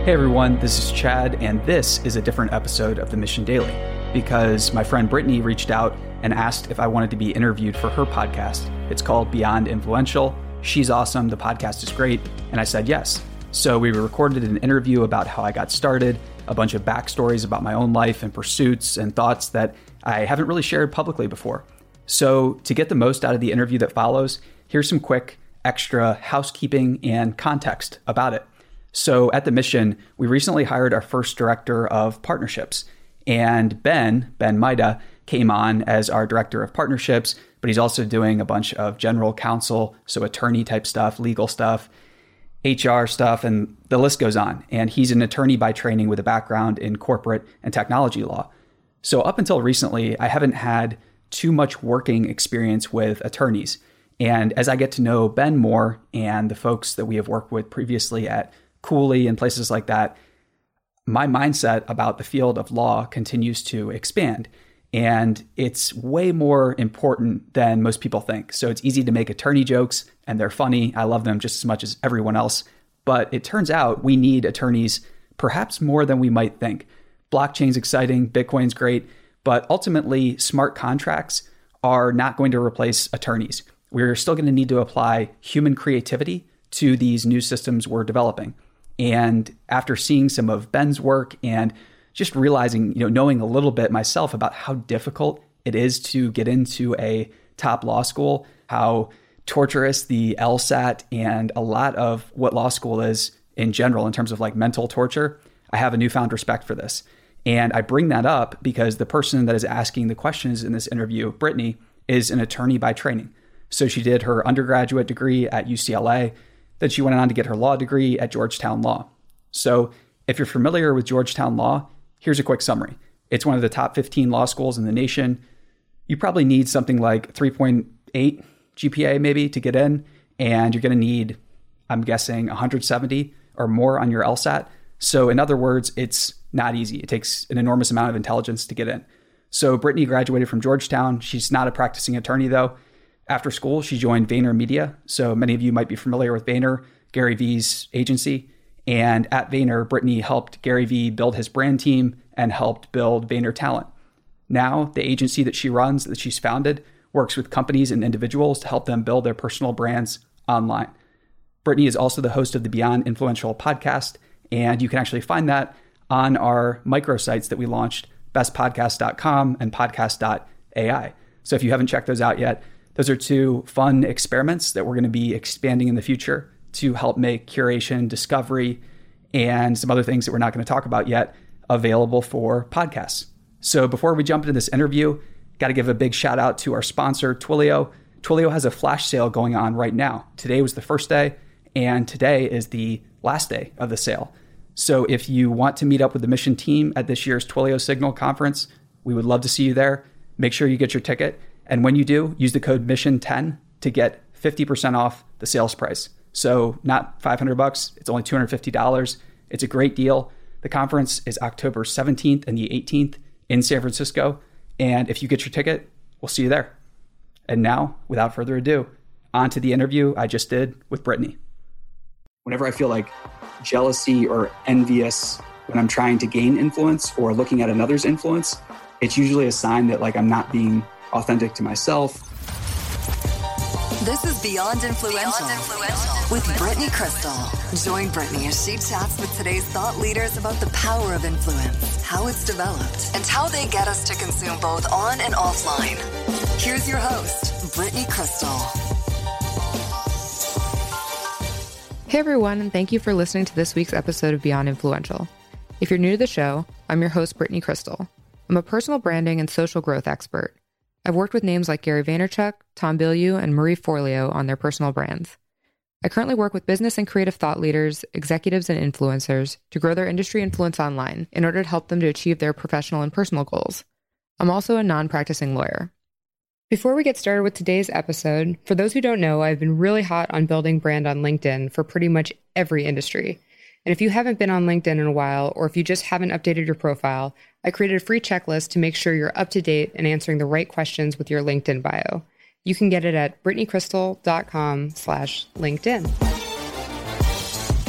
Hey everyone, this is Chad, and this is a different episode of the Mission Daily because my friend Brittany reached out and asked if I wanted to be interviewed for her podcast. It's called Beyond Influential. She's awesome, the podcast is great, and I said yes. So we recorded an interview about how I got started, a bunch of backstories about my own life and pursuits and thoughts that I haven't really shared publicly before. So, to get the most out of the interview that follows, here's some quick extra housekeeping and context about it. So, at the mission, we recently hired our first director of partnerships. And Ben, Ben Maida, came on as our director of partnerships, but he's also doing a bunch of general counsel, so attorney type stuff, legal stuff, HR stuff, and the list goes on. And he's an attorney by training with a background in corporate and technology law. So, up until recently, I haven't had too much working experience with attorneys. And as I get to know Ben more and the folks that we have worked with previously at Cooley and places like that, my mindset about the field of law continues to expand. And it's way more important than most people think. So it's easy to make attorney jokes, and they're funny. I love them just as much as everyone else. But it turns out we need attorneys perhaps more than we might think. Blockchain's exciting, Bitcoin's great, but ultimately, smart contracts are not going to replace attorneys. We're still going to need to apply human creativity to these new systems we're developing. And after seeing some of Ben's work and just realizing, you know, knowing a little bit myself about how difficult it is to get into a top law school, how torturous the LSAT and a lot of what law school is in general in terms of like mental torture, I have a newfound respect for this. And I bring that up because the person that is asking the questions in this interview, Brittany, is an attorney by training. So she did her undergraduate degree at UCLA. Then she went on to get her law degree at Georgetown Law. So if you're familiar with Georgetown Law, here's a quick summary. It's one of the top 15 law schools in the nation. You probably need something like 3.8 GPA maybe to get in, and you're going to need, I'm guessing, 170 or more on your LSAT. So, in other words, it's not easy. It takes an enormous amount of intelligence to get in. So Brittany graduated from Georgetown. She's not a practicing attorney though. After school, she joined Vayner Media. So many of you might be familiar with Vayner, Gary Vee's agency. And at Vayner, Brittany helped Gary Vee build his brand team and helped build Vayner Talent. Now, the agency that she runs, that she's founded, works with companies and individuals to help them build their personal brands online. Brittany is also the host of the Beyond Influential podcast, and you can actually find that on our microsites that we launched, bestpodcast.com and podcast.ai. So if you haven't checked those out yet, those are two fun experiments that we're going to be expanding in the future to help make curation, discovery, and some other things that we're not going to talk about yet available for podcasts. So before we jump into this interview, got to give a big shout out to our sponsor, Twilio. Twilio has a flash sale going on right now. Today was the first day, and today is the last day of the sale. So if you want to meet up with the mission team at this year's Twilio Signal conference, we would love to see you there. Make sure you get your ticket. And when you do, use the code MISSION10 to get 50% off the sales price. So not 500 bucks, it's only $250. It's a great deal. The conference is October 17th and the 18th in San Francisco. And if you get your ticket, we'll see you there. And now, without further ado, on to the interview I just did with Brittany. Whenever I feel like jealousy or envious when I'm trying to gain influence or looking at another's influence, it's usually a sign that like I'm not being authentic to myself. This is Beyond Influential, Beyond Influential. with Brittany Crystal. Join Brittany as she chats with today's thought leaders about the power of influence, how it's developed, and how they get us to consume both on and offline. Here's your host, Brittany Crystal. Hey everyone, and thank you for listening to this week's episode of Beyond Influential. If you're new to the show, I'm your host, Brittany Crystal. I'm a personal branding and social growth expert. I've worked with names like Gary Vaynerchuk, Tom Bilyeu, and Marie Forleo on their personal brands. I currently work with business and creative thought leaders, executives, and influencers to grow their industry influence online in order to help them to achieve their professional and personal goals. I'm also a non practicing lawyer. Before we get started with today's episode, for those who don't know, I've been really hot on building brand on LinkedIn for pretty much every industry. And if you haven't been on LinkedIn in a while, or if you just haven't updated your profile, I created a free checklist to make sure you're up to date and answering the right questions with your LinkedIn bio. You can get it at brittanycrystal.com slash LinkedIn.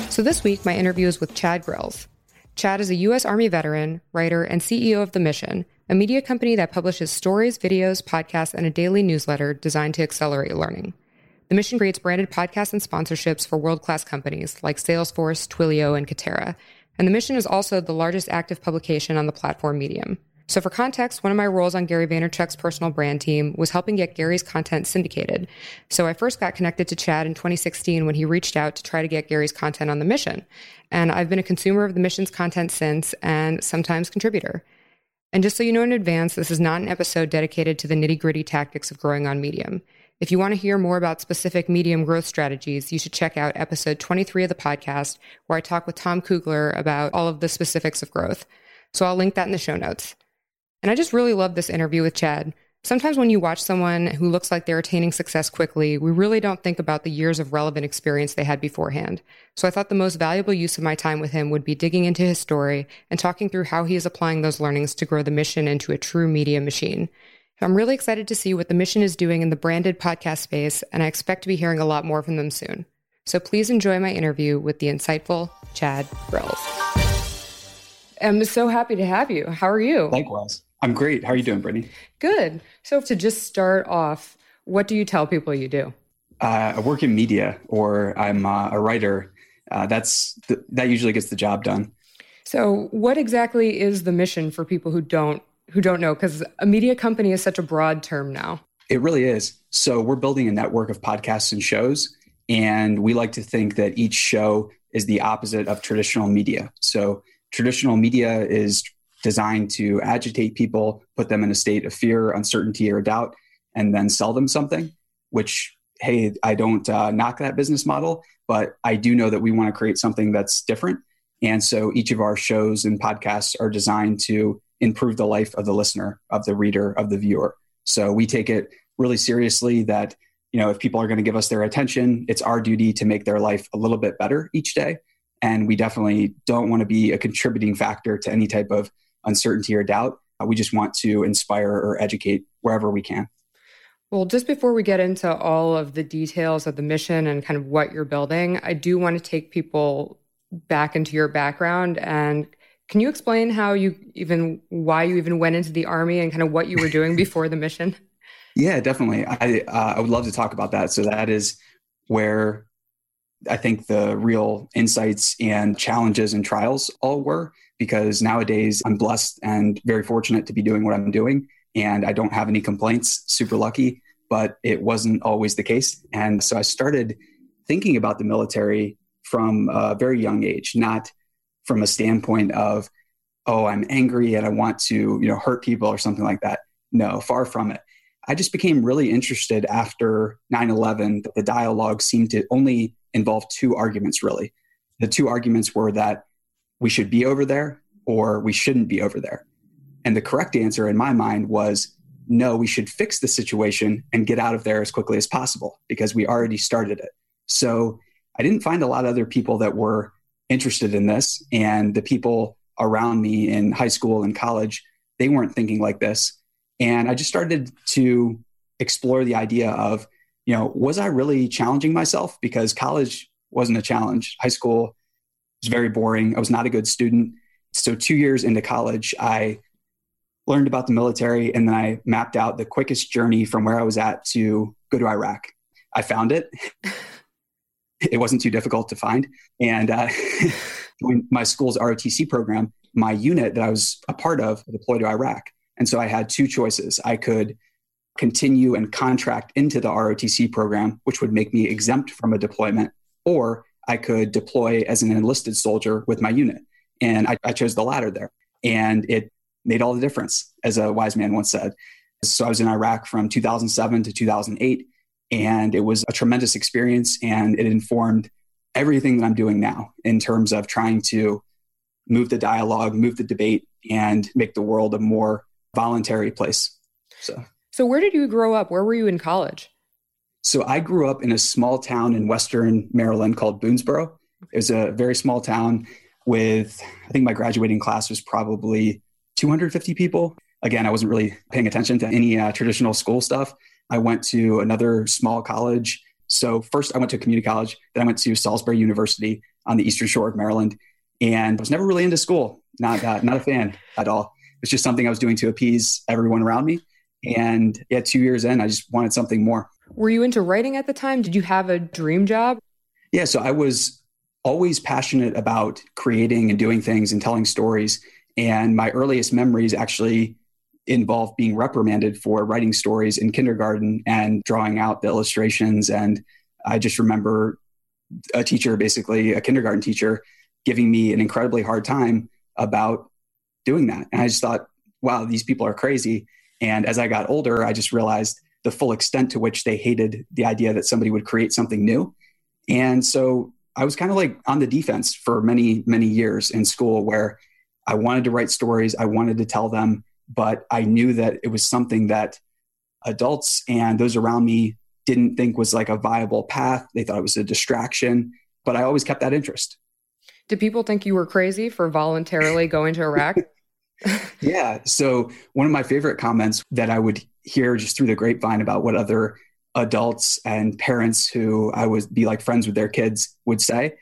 So this week, my interview is with Chad Grills. Chad is a U.S. Army veteran, writer, and CEO of The Mission, a media company that publishes stories, videos, podcasts, and a daily newsletter designed to accelerate learning. The Mission creates branded podcasts and sponsorships for world class companies like Salesforce, Twilio, and Katera. And The Mission is also the largest active publication on the platform Medium. So, for context, one of my roles on Gary Vaynerchuk's personal brand team was helping get Gary's content syndicated. So, I first got connected to Chad in 2016 when he reached out to try to get Gary's content on the mission. And I've been a consumer of the mission's content since and sometimes contributor. And just so you know in advance, this is not an episode dedicated to the nitty gritty tactics of growing on Medium. If you want to hear more about specific medium growth strategies, you should check out episode 23 of the podcast, where I talk with Tom Kuegler about all of the specifics of growth. So I'll link that in the show notes. And I just really love this interview with Chad. Sometimes when you watch someone who looks like they're attaining success quickly, we really don't think about the years of relevant experience they had beforehand. So I thought the most valuable use of my time with him would be digging into his story and talking through how he is applying those learnings to grow the mission into a true media machine. I'm really excited to see what the mission is doing in the branded podcast space, and I expect to be hearing a lot more from them soon. So please enjoy my interview with the insightful Chad Grills. I'm so happy to have you. How are you? Likewise. I'm great. How are you doing, Brittany? Good. So, to just start off, what do you tell people you do? Uh, I work in media, or I'm uh, a writer. Uh, that's the, that usually gets the job done. So, what exactly is the mission for people who don't who don't know? Because a media company is such a broad term now. It really is. So, we're building a network of podcasts and shows, and we like to think that each show is the opposite of traditional media. So, traditional media is designed to agitate people, put them in a state of fear, uncertainty, or doubt, and then sell them something, which, hey, I don't uh, knock that business model, but I do know that we want to create something that's different. And so each of our shows and podcasts are designed to improve the life of the listener, of the reader, of the viewer. So we take it really seriously that, you know, if people are going to give us their attention, it's our duty to make their life a little bit better each day. And we definitely don't want to be a contributing factor to any type of uncertainty or doubt. Uh, we just want to inspire or educate wherever we can. Well, just before we get into all of the details of the mission and kind of what you're building, I do want to take people back into your background and can you explain how you even why you even went into the army and kind of what you were doing before the mission? Yeah, definitely. I uh, I would love to talk about that. So that is where I think the real insights and challenges and trials all were because nowadays I'm blessed and very fortunate to be doing what I'm doing. And I don't have any complaints, super lucky, but it wasn't always the case. And so I started thinking about the military from a very young age, not from a standpoint of, oh, I'm angry and I want to, you know, hurt people or something like that. No, far from it. I just became really interested after 9 11 that the dialogue seemed to only involve two arguments, really. The two arguments were that we should be over there or we shouldn't be over there. And the correct answer in my mind was no, we should fix the situation and get out of there as quickly as possible because we already started it. So I didn't find a lot of other people that were interested in this. And the people around me in high school and college, they weren't thinking like this. And I just started to explore the idea of, you know, was I really challenging myself? Because college wasn't a challenge. High school was very boring. I was not a good student. So, two years into college, I learned about the military and then I mapped out the quickest journey from where I was at to go to Iraq. I found it. it wasn't too difficult to find. And uh, my school's ROTC program, my unit that I was a part of deployed to Iraq. And so I had two choices. I could continue and contract into the ROTC program, which would make me exempt from a deployment, or I could deploy as an enlisted soldier with my unit. And I, I chose the latter there. And it made all the difference, as a wise man once said. So I was in Iraq from 2007 to 2008. And it was a tremendous experience. And it informed everything that I'm doing now in terms of trying to move the dialogue, move the debate, and make the world a more voluntary place. So, so where did you grow up? Where were you in college? So I grew up in a small town in Western Maryland called Boonsboro. It was a very small town with, I think my graduating class was probably 250 people. Again, I wasn't really paying attention to any uh, traditional school stuff. I went to another small college. So first I went to community college, then I went to Salisbury University, on the eastern shore of Maryland, and I was never really into school. Not uh, not a fan at all. It's just something I was doing to appease everyone around me. And yeah, two years in, I just wanted something more. Were you into writing at the time? Did you have a dream job? Yeah, so I was always passionate about creating and doing things and telling stories. And my earliest memories actually involved being reprimanded for writing stories in kindergarten and drawing out the illustrations. And I just remember a teacher, basically a kindergarten teacher, giving me an incredibly hard time about doing that. And I just thought, wow, these people are crazy. And as I got older, I just realized the full extent to which they hated the idea that somebody would create something new. And so I was kind of like on the defense for many, many years in school where I wanted to write stories, I wanted to tell them, but I knew that it was something that adults and those around me didn't think was like a viable path. They thought it was a distraction, but I always kept that interest. Did people think you were crazy for voluntarily going to Iraq? yeah. So, one of my favorite comments that I would hear just through the grapevine about what other adults and parents who I would be like friends with their kids would say.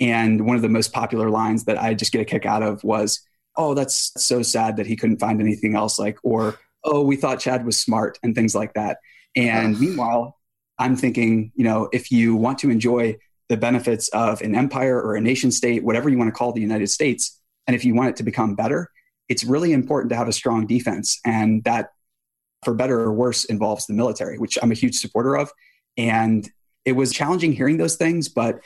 And one of the most popular lines that I just get a kick out of was, Oh, that's so sad that he couldn't find anything else. Like, or, Oh, we thought Chad was smart and things like that. And meanwhile, I'm thinking, you know, if you want to enjoy the benefits of an empire or a nation state, whatever you want to call the United States, and if you want it to become better, it's really important to have a strong defense. And that, for better or worse, involves the military, which I'm a huge supporter of. And it was challenging hearing those things, but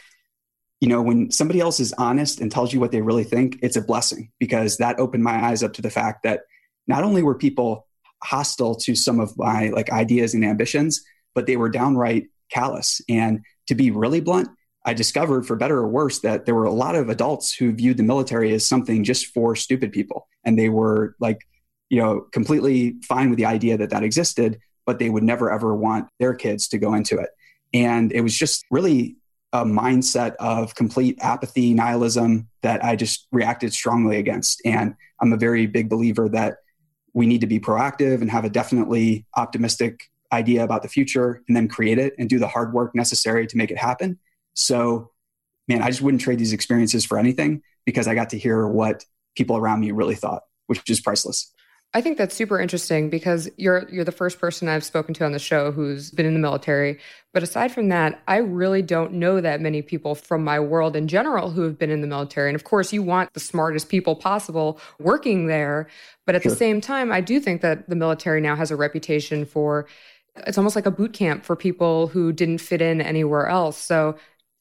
you know, when somebody else is honest and tells you what they really think, it's a blessing because that opened my eyes up to the fact that not only were people hostile to some of my like ideas and ambitions, but they were downright callous. And to be really blunt, I discovered, for better or worse, that there were a lot of adults who viewed the military as something just for stupid people. And they were like, you know, completely fine with the idea that that existed, but they would never ever want their kids to go into it. And it was just really a mindset of complete apathy, nihilism that I just reacted strongly against. And I'm a very big believer that we need to be proactive and have a definitely optimistic idea about the future and then create it and do the hard work necessary to make it happen. So, man, I just wouldn't trade these experiences for anything because I got to hear what people around me really thought, which is priceless. I think that's super interesting because you're you're the first person I've spoken to on the show who's been in the military. But aside from that, I really don't know that many people from my world in general who have been in the military. And of course, you want the smartest people possible working there, but at sure. the same time, I do think that the military now has a reputation for it's almost like a boot camp for people who didn't fit in anywhere else. So,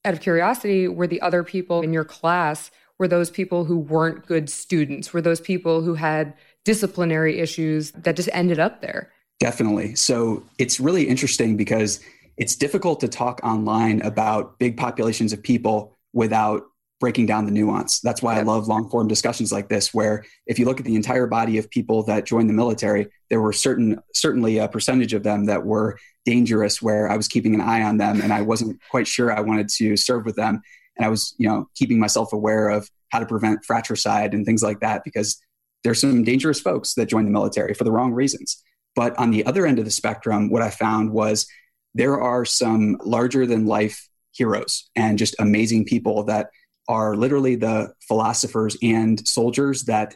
out of curiosity, were the other people in your class were those people who weren't good students? Were those people who had disciplinary issues that just ended up there? Definitely. So, it's really interesting because it's difficult to talk online about big populations of people without breaking down the nuance. That's why I love long form discussions like this, where if you look at the entire body of people that joined the military, there were certain certainly a percentage of them that were dangerous where I was keeping an eye on them and I wasn't quite sure I wanted to serve with them. And I was, you know, keeping myself aware of how to prevent fratricide and things like that because there's some dangerous folks that join the military for the wrong reasons. But on the other end of the spectrum, what I found was there are some larger than life heroes and just amazing people that are literally the philosophers and soldiers that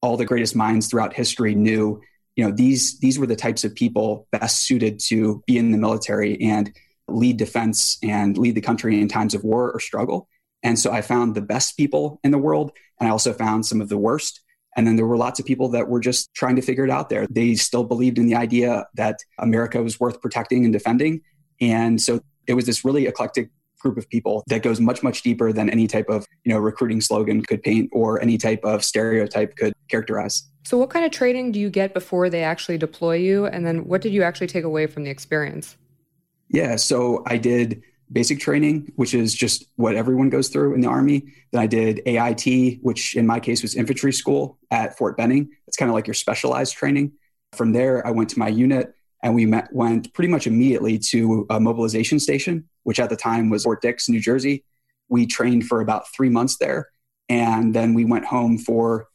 all the greatest minds throughout history knew. You know these these were the types of people best suited to be in the military and lead defense and lead the country in times of war or struggle. And so i found the best people in the world and i also found some of the worst and then there were lots of people that were just trying to figure it out there. They still believed in the idea that america was worth protecting and defending. And so it was this really eclectic group of people that goes much much deeper than any type of you know recruiting slogan could paint or any type of stereotype could characterize. So what kind of training do you get before they actually deploy you? And then what did you actually take away from the experience? Yeah so i did basic training which is just what everyone goes through in the army then i did ait which in my case was infantry school at fort benning it's kind of like your specialized training from there i went to my unit and we met, went pretty much immediately to a mobilization station which at the time was Fort Dix, New Jersey. We trained for about three months there. And then we went home for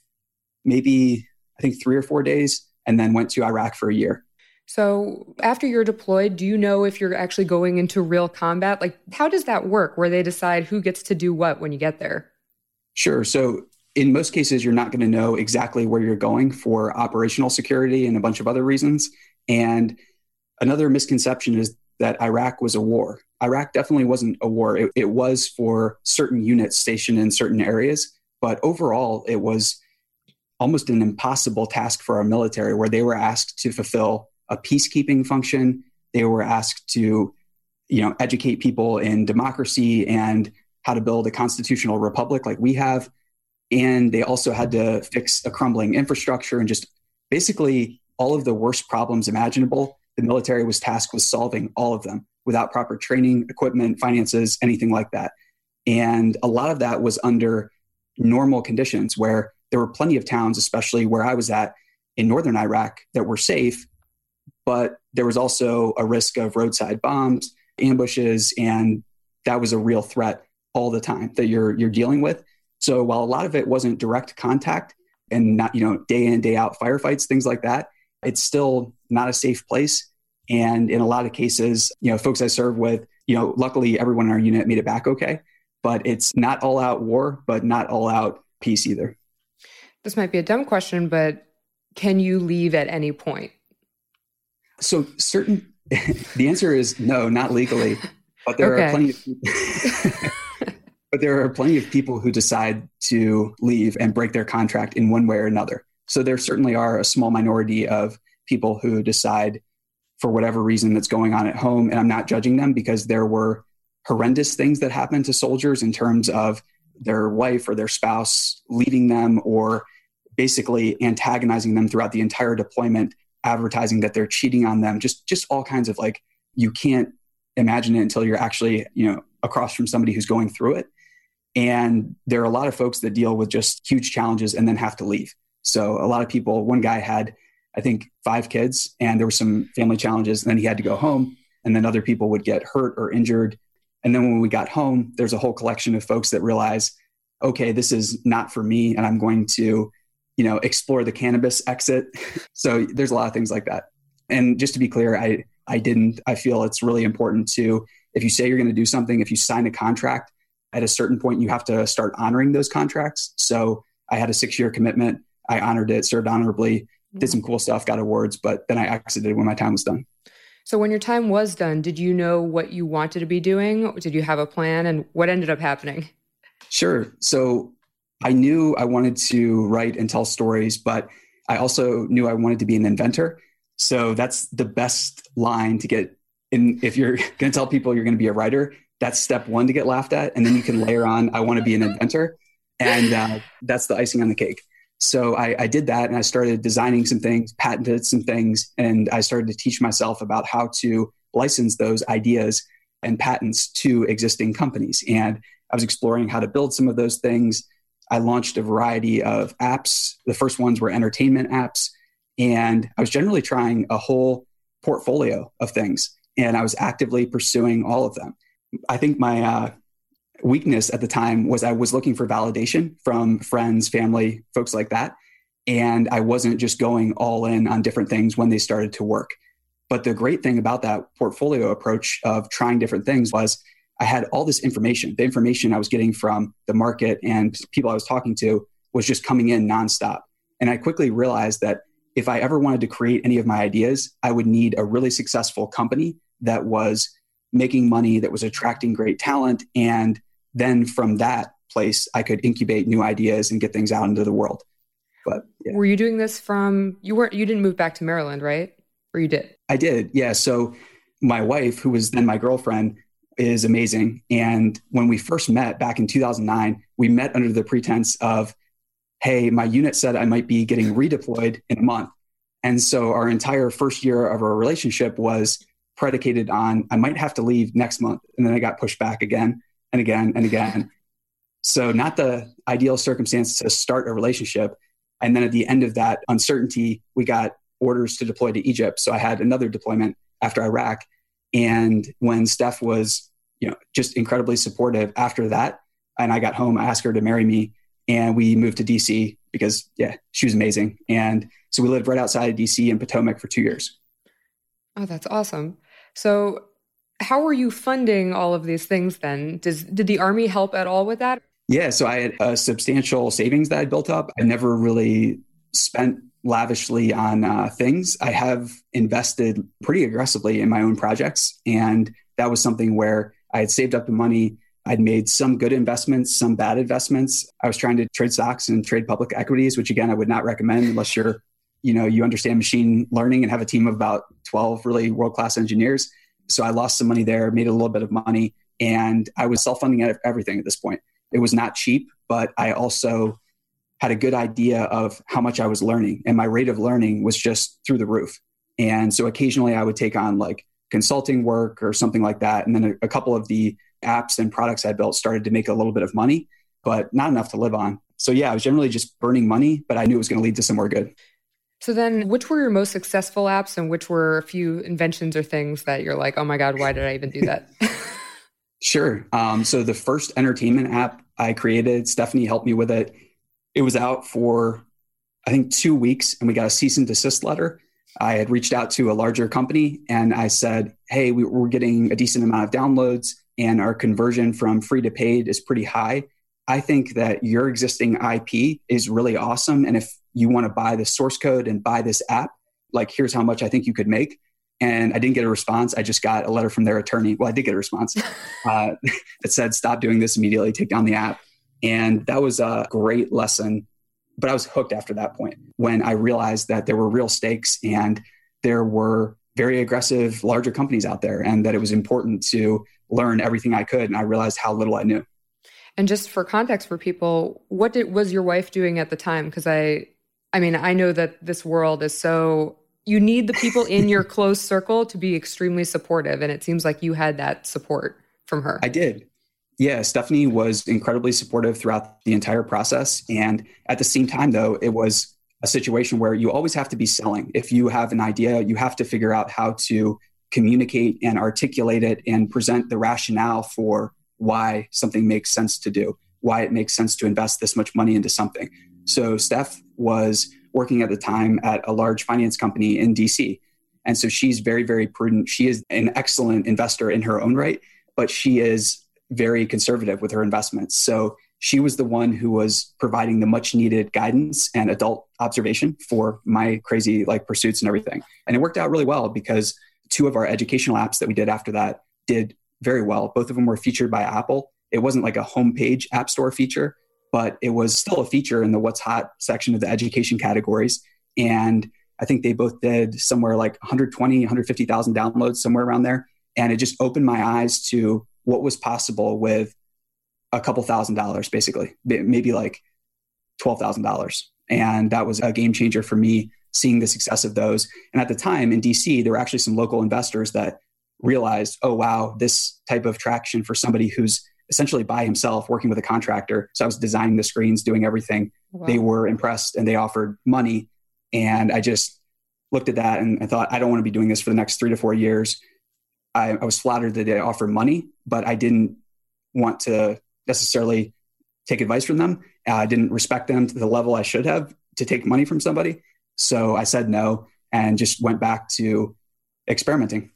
maybe, I think, three or four days and then went to Iraq for a year. So, after you're deployed, do you know if you're actually going into real combat? Like, how does that work where they decide who gets to do what when you get there? Sure. So, in most cases, you're not going to know exactly where you're going for operational security and a bunch of other reasons. And another misconception is that Iraq was a war. Iraq definitely wasn't a war. It, it was for certain units stationed in certain areas, but overall, it was almost an impossible task for our military where they were asked to fulfill a peacekeeping function. They were asked to, you know, educate people in democracy and how to build a constitutional republic like we have. And they also had to fix a crumbling infrastructure and just basically all of the worst problems imaginable. The military was tasked with solving all of them without proper training, equipment, finances, anything like that. And a lot of that was under normal conditions where there were plenty of towns, especially where I was at in northern Iraq, that were safe but there was also a risk of roadside bombs, ambushes, and that was a real threat all the time that you're you're dealing with. So while a lot of it wasn't direct contact and not you know day in day out firefights things like that, it's still not a safe place. And in a lot of cases, you know, folks I serve with, you know, luckily everyone in our unit made it back okay. But it's not all out war, but not all out peace either. This might be a dumb question, but can you leave at any point? So certain the answer is no, not legally. But there okay. are plenty of but there are plenty of people who decide to leave and break their contract in one way or another. So there certainly are a small minority of people who decide for whatever reason that's going on at home. And I'm not judging them because there were horrendous things that happened to soldiers in terms of their wife or their spouse leaving them or basically antagonizing them throughout the entire deployment advertising that they're cheating on them just just all kinds of like you can't imagine it until you're actually you know across from somebody who's going through it. And there are a lot of folks that deal with just huge challenges and then have to leave. So a lot of people one guy had i think five kids and there were some family challenges and then he had to go home and then other people would get hurt or injured. And then when we got home there's a whole collection of folks that realize okay this is not for me and i'm going to you know, explore the cannabis exit. so there's a lot of things like that. And just to be clear, I I didn't. I feel it's really important to if you say you're going to do something, if you sign a contract, at a certain point you have to start honoring those contracts. So I had a six year commitment. I honored it, served honorably, did some mm-hmm. cool stuff, got awards, but then I exited when my time was done. So when your time was done, did you know what you wanted to be doing? Did you have a plan and what ended up happening? Sure. So I knew I wanted to write and tell stories, but I also knew I wanted to be an inventor. So that's the best line to get in. If you're going to tell people you're going to be a writer, that's step one to get laughed at. And then you can layer on, I want to be an inventor. And uh, that's the icing on the cake. So I, I, did that and I started designing some things, patented some things, and I started to teach myself about how to license those ideas and patents to existing companies. And I was exploring how to build some of those things. I launched a variety of apps. The first ones were entertainment apps. And I was generally trying a whole portfolio of things. And I was actively pursuing all of them. I think my uh, weakness at the time was I was looking for validation from friends, family, folks like that. And I wasn't just going all in on different things when they started to work. But the great thing about that portfolio approach of trying different things was I had all this information. The information I was getting from the market and people I was talking to was just coming in nonstop. And I quickly realized that if I ever wanted to create any of my ideas, I would need a really successful company that was making money, that was attracting great talent. And then from that place, I could incubate new ideas and get things out into the world. But yeah. were you doing this from you weren't you didn't move back to Maryland, right? Or you did? I did, yeah. So my wife, who was then my girlfriend, is amazing. And when we first met back in 2009, we met under the pretense of, hey, my unit said I might be getting redeployed in a month. And so our entire first year of our relationship was predicated on I might have to leave next month. And then I got pushed back again and again and again. So, not the ideal circumstance to start a relationship. And then at the end of that uncertainty, we got orders to deploy to Egypt. So I had another deployment after Iraq. And when Steph was, you know, just incredibly supportive after that, and I got home, I asked her to marry me, and we moved to DC because, yeah, she was amazing. And so we lived right outside of DC in Potomac for two years. Oh, that's awesome. So, how were you funding all of these things then? Does did the army help at all with that? Yeah, so I had a substantial savings that I built up. I never really spent lavishly on uh, things. I have invested pretty aggressively in my own projects, and that was something where I had saved up the money. I'd made some good investments, some bad investments. I was trying to trade stocks and trade public equities, which again I would not recommend unless you're, you know, you understand machine learning and have a team of about 12 really world-class engineers. So I lost some money there, made a little bit of money, and I was self-funding everything at this point. It was not cheap, but I also had a good idea of how much I was learning, and my rate of learning was just through the roof. And so occasionally I would take on like consulting work or something like that. And then a, a couple of the apps and products I built started to make a little bit of money, but not enough to live on. So yeah, I was generally just burning money, but I knew it was going to lead to somewhere good. So then, which were your most successful apps, and which were a few inventions or things that you're like, oh my god, why did I even do that? sure. Um, so the first entertainment app I created, Stephanie helped me with it. It was out for I think two weeks, and we got a cease and desist letter. I had reached out to a larger company and I said, Hey, we, are getting a decent amount of downloads and our conversion from free to paid is pretty high. I think that your existing IP is really awesome. And if you want to buy the source code and buy this app, like here's how much I think you could make. And I didn't get a response. I just got a letter from their attorney. Well, I did get a response uh, that said, stop doing this immediately, take down the app. And that was a great lesson but I was hooked after that point when I realized that there were real stakes and there were very aggressive larger companies out there and that it was important to learn everything I could. And I realized how little I knew. And just for context for people, what did, was your wife doing at the time? Because I, I mean, I know that this world is so you need the people in your close circle to be extremely supportive, and it seems like you had that support from her. I did yeah, Stephanie was incredibly supportive throughout the entire process. And at the same time, though, it was a situation where you always have to be selling. If you have an idea, you have to figure out how to communicate and articulate it and present the rationale for why something makes sense to do, why it makes sense to invest this much money into something. So, Steph was working at the time at a large finance company in DC. And so she's very, very prudent. She is an excellent investor in her own right, but she is very conservative with her investments. So she was the one who was providing the much needed guidance and adult observation for my crazy like pursuits and everything. And it worked out really well because two of our educational apps that we did after that did very well. Both of them were featured by Apple. It wasn't like a homepage app store feature, but it was still a feature in the what's hot section of the education categories. And I think they both did somewhere like 120, 150,000 downloads, somewhere around there. And it just opened my eyes to what was possible with a couple thousand dollars, basically, maybe like $12,000. And that was a game changer for me seeing the success of those. And at the time in DC, there were actually some local investors that realized, oh, wow, this type of traction for somebody who's essentially by himself working with a contractor. So I was designing the screens, doing everything. Wow. They were impressed and they offered money. And I just looked at that and I thought, I don't want to be doing this for the next three to four years. I, I was flattered that they offered money, but I didn't want to necessarily take advice from them. Uh, I didn't respect them to the level I should have to take money from somebody. So I said no and just went back to experimenting.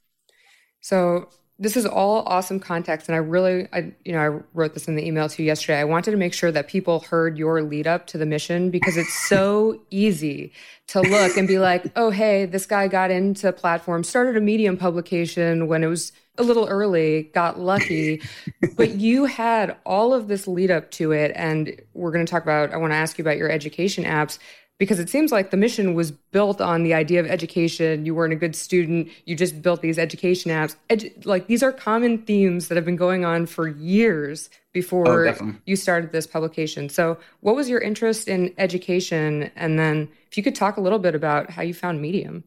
So this is all awesome context and i really i you know i wrote this in the email to you yesterday. I wanted to make sure that people heard your lead up to the mission because it's so easy to look and be like oh hey this guy got into platform started a medium publication when it was a little early got lucky. But you had all of this lead up to it and we're going to talk about i want to ask you about your education apps because it seems like the mission was built on the idea of education. You weren't a good student. You just built these education apps. Edu- like these are common themes that have been going on for years before oh, you started this publication. So, what was your interest in education? And then, if you could talk a little bit about how you found Medium.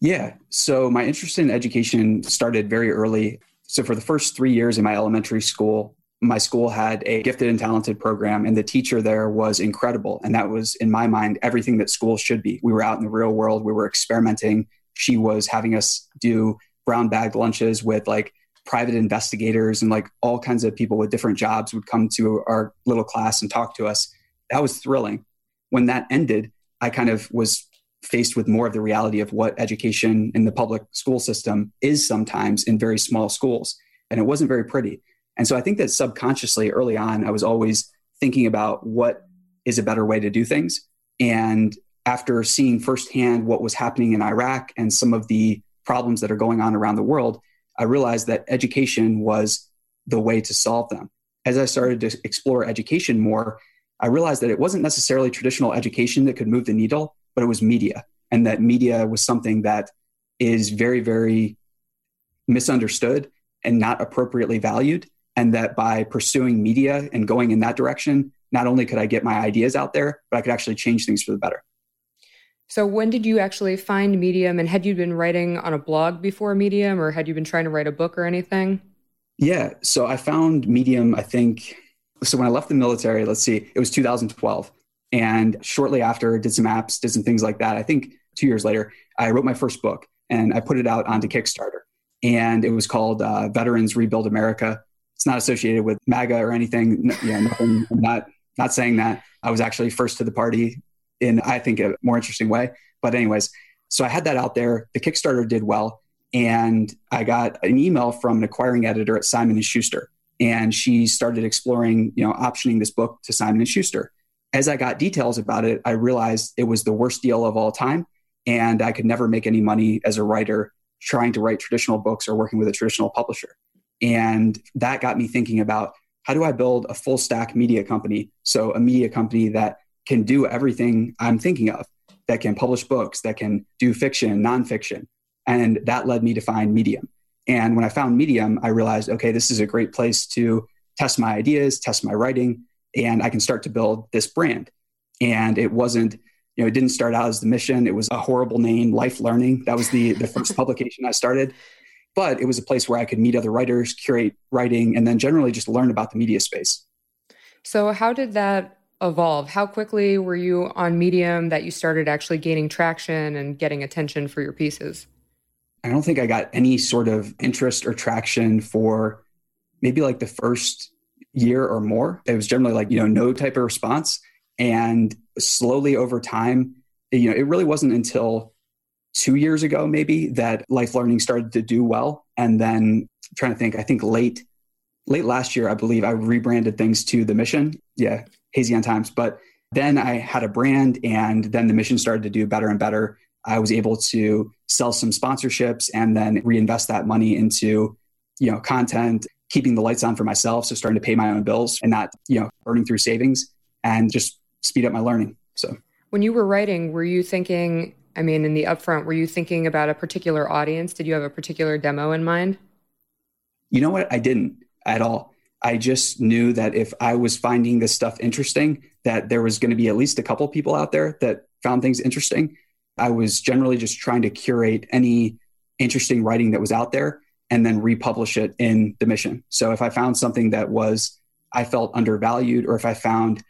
Yeah. So, my interest in education started very early. So, for the first three years in my elementary school, my school had a gifted and talented program and the teacher there was incredible. And that was in my mind everything that schools should be. We were out in the real world. We were experimenting. She was having us do brown bag lunches with like private investigators and like all kinds of people with different jobs would come to our little class and talk to us. That was thrilling. When that ended i kind of was faced with more of the reality of what education in the public school system is sometimes in very small schools. And it wasn't very pretty. And so I think that subconsciously early on, I was always thinking about what is a better way to do things. And after seeing firsthand what was happening in Iraq and some of the problems that are going on around the world, I realized that education was the way to solve them. As I started to explore education more, I realized that it wasn't necessarily traditional education that could move the needle, but it was media. And that media was something that is very, very misunderstood and not appropriately valued. And that by pursuing media and going in that direction, not only could I get my ideas out there, but I could actually change things for the better. So, when did you actually find Medium? And had you been writing on a blog before Medium, or had you been trying to write a book or anything? Yeah. So, I found Medium, I think. So, when I left the military, let's see, it was 2012. And shortly after, did some apps, did some things like that. I think two years later, I wrote my first book and I put it out onto Kickstarter. And it was called uh, Veterans Rebuild America. It's not associated with MAGA or anything. Yeah, nothing. I'm not not saying that. I was actually first to the party in, I think, a more interesting way. But, anyways, so I had that out there. The Kickstarter did well. And I got an email from an acquiring editor at Simon and Schuster. And she started exploring, you know, optioning this book to Simon and Schuster as I got details about it, I realized it was the worst deal of all time. And I could never make any money as a writer trying to write traditional books or working with a traditional publisher. And that got me thinking about how do I build a full stack media company? So, a media company that can do everything I'm thinking of, that can publish books, that can do fiction, nonfiction. And that led me to find Medium. And when I found Medium, I realized, okay, this is a great place to test my ideas, test my writing, and I can start to build this brand. And it wasn't, you know, it didn't start out as the mission. It was a horrible name, Life Learning. That was the the first publication I started. But it was a place where I could meet other writers, curate writing, and then generally just learn about the media space. So how did that evolve? How quickly were you on Medium that you started actually gaining traction and getting attention for your pieces? I don't think I got any sort of interest or traction for maybe like the first year or more. It was generally like, you know, no type of response. And slowly over time, you know, it really wasn't until two years ago, maybe, that life learning started to do well. And then I'm trying to think, I think late, late last year, I believe I rebranded things to the mission. Yeah, hazy on times. But then I had a brand and then the mission started to do better and better. I was able to sell some sponsorships and then reinvest that money into, you know, content keeping the lights on for myself. So starting to pay my own bills and not, you know, earning through savings and just speed up my learning. So when you were writing, were you thinking, I mean, in the upfront, were you thinking about a particular audience? Did you have a particular demo in mind? You know what? I didn't at all. I just knew that if I was finding this stuff interesting, that there was going to be at least a couple people out there that found things interesting. I was generally just trying to curate any interesting writing that was out there and then republish it in the mission. So if I found something that was I felt undervalued, or if I found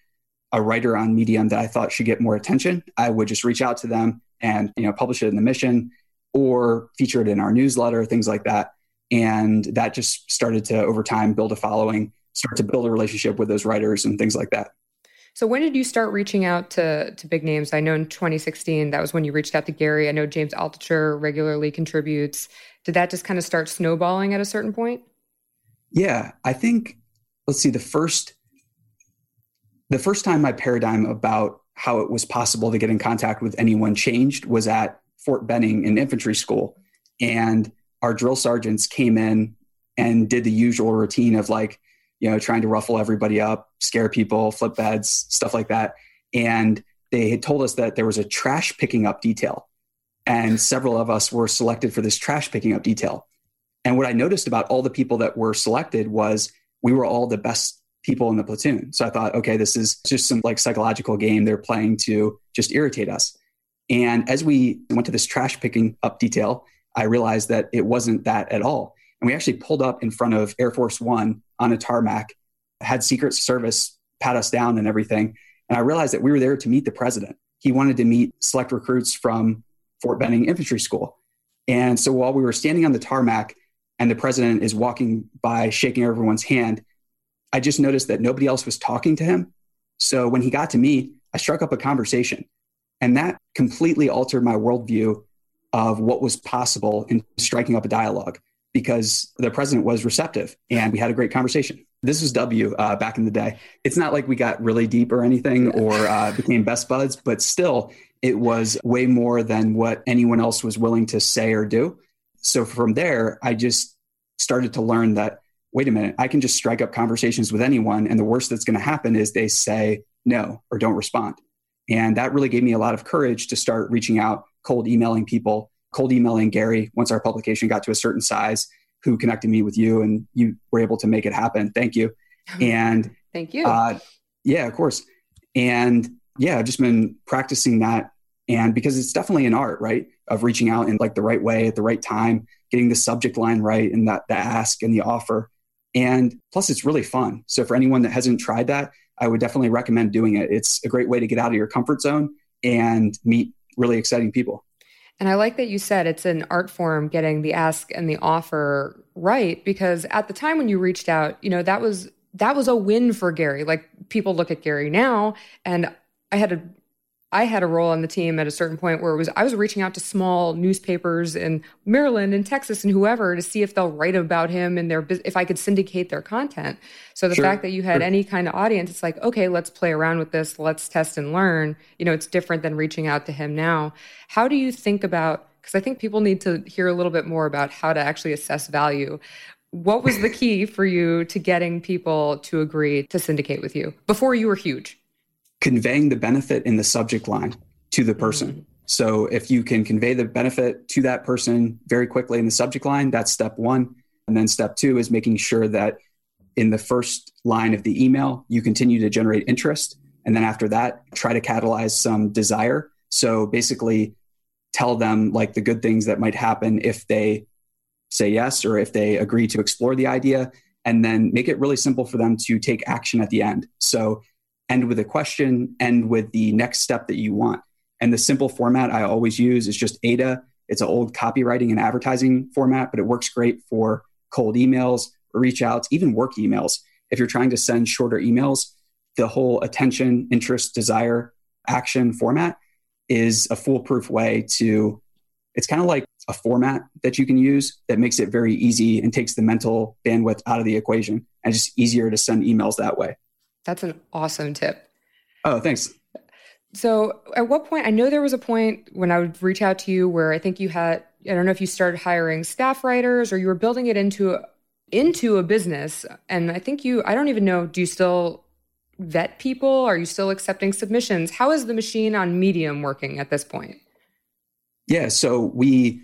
a writer on Medium that I thought should get more attention, I would just reach out to them and you know publish it in the mission or feature it in our newsletter, things like that. And that just started to over time build a following, start to build a relationship with those writers and things like that. So when did you start reaching out to to big names? I know in 2016 that was when you reached out to Gary. I know James Altucher regularly contributes did that just kind of start snowballing at a certain point? Yeah, I think let's see the first the first time my paradigm about how it was possible to get in contact with anyone changed was at Fort Benning in infantry school. And our drill sergeants came in and did the usual routine of like you know trying to ruffle everybody up scare people flip beds stuff like that. And they had told us that there was a trash picking up detail. And several of us were selected for this trash picking up detail. And what I noticed about all the people that were selected was we were all the best people in the platoon. So I thought, okay, this is just some like psychological game they're playing to just irritate us. And as we went to this trash picking up detail, I realized that it wasn't that at all. And we actually pulled up in front of Air Force One on a tarmac, had Secret Service pat us down and everything. And I realized that we were there to meet the president. He wanted to meet select recruits from Fort Benning Infantry School. And so while we were standing on the tarmac and the president is walking by shaking everyone's hand, I just noticed that nobody else was talking to him. So when he got to me, I struck up a conversation. And that completely altered my worldview of what was possible in striking up a dialogue because the president was receptive and we had a great conversation. This was W uh, back in the day. It's not like we got really deep or anything or uh, became best buds, but still, it was way more than what anyone else was willing to say or do. So from there, I just started to learn that wait a minute, I can just strike up conversations with anyone. And the worst that's going to happen is they say no or don't respond. And that really gave me a lot of courage to start reaching out, cold emailing people, cold emailing Gary once our publication got to a certain size, who connected me with you and you were able to make it happen. Thank you. And thank you. Uh, yeah, of course. And yeah, I've just been practicing that. And because it's definitely an art, right? Of reaching out in like the right way at the right time, getting the subject line right and that the ask and the offer. And plus, it's really fun. So, for anyone that hasn't tried that, I would definitely recommend doing it. It's a great way to get out of your comfort zone and meet really exciting people. And I like that you said it's an art form getting the ask and the offer right because at the time when you reached out, you know, that was that was a win for Gary. Like people look at Gary now and I had a I had a role on the team at a certain point where it was I was reaching out to small newspapers in Maryland and Texas and whoever to see if they'll write about him and their if I could syndicate their content. So the sure. fact that you had sure. any kind of audience, it's like okay, let's play around with this, let's test and learn. You know, it's different than reaching out to him now. How do you think about? Because I think people need to hear a little bit more about how to actually assess value. What was the key for you to getting people to agree to syndicate with you before you were huge? Conveying the benefit in the subject line to the person. Mm-hmm. So if you can convey the benefit to that person very quickly in the subject line, that's step one. And then step two is making sure that in the first line of the email, you continue to generate interest. And then after that, try to catalyze some desire. So basically, tell them like the good things that might happen if they say yes or if they agree to explore the idea. And then make it really simple for them to take action at the end. So end with a question, end with the next step that you want. And the simple format I always use is just AIDA. It's an old copywriting and advertising format, but it works great for cold emails, reach outs, even work emails. If you're trying to send shorter emails, the whole attention, interest, desire, action format is a foolproof way to it's kind of like a format that you can use that makes it very easy and takes the mental bandwidth out of the equation and just easier to send emails that way. That's an awesome tip. Oh, thanks. So, at what point? I know there was a point when I would reach out to you where I think you had I don't know if you started hiring staff writers or you were building it into a, into a business and I think you I don't even know do you still vet people? Are you still accepting submissions? How is the machine on Medium working at this point? Yeah, so we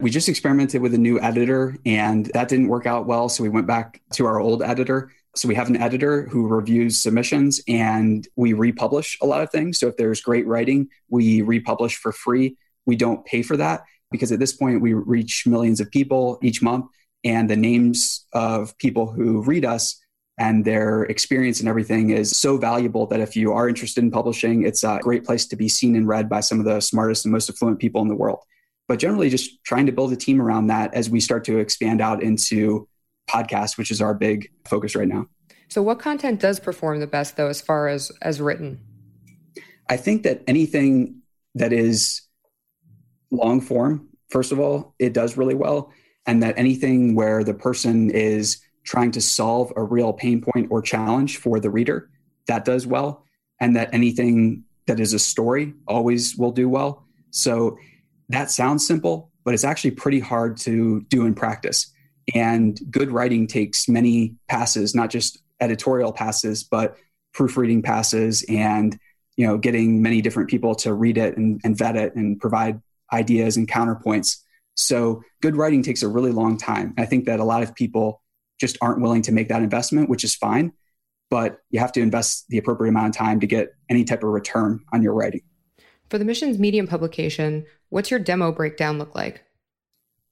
we just experimented with a new editor and that didn't work out well, so we went back to our old editor. So we have an editor who reviews submissions and we republish a lot of things. So if there's great writing, we republish for free. We don't pay for that because at this point we reach millions of people each month and the names of people who read us and their experience and everything is so valuable that if you are interested in publishing, it's a great place to be seen and read by some of the smartest and most affluent people in the world. But generally, just trying to build a team around that as we start to expand out into podcast, which is our big focus right now. So, what content does perform the best, though, as far as as written? I think that anything that is long form, first of all, it does really well, and that anything where the person is trying to solve a real pain point or challenge for the reader, that does well, and that anything that is a story always will do well. So that sounds simple, but it's actually pretty hard to do in practice. And good writing takes many passes, not just editorial passes, but proofreading passes and you know getting many different people to read it and, and vet it and provide ideas and counterpoints. So good writing takes a really long time. I think that a lot of people just aren't willing to make that investment, which is fine. But you have to invest the appropriate amount of time to get any type of return on your writing. For the mission's medium publication, what's your demo breakdown look like?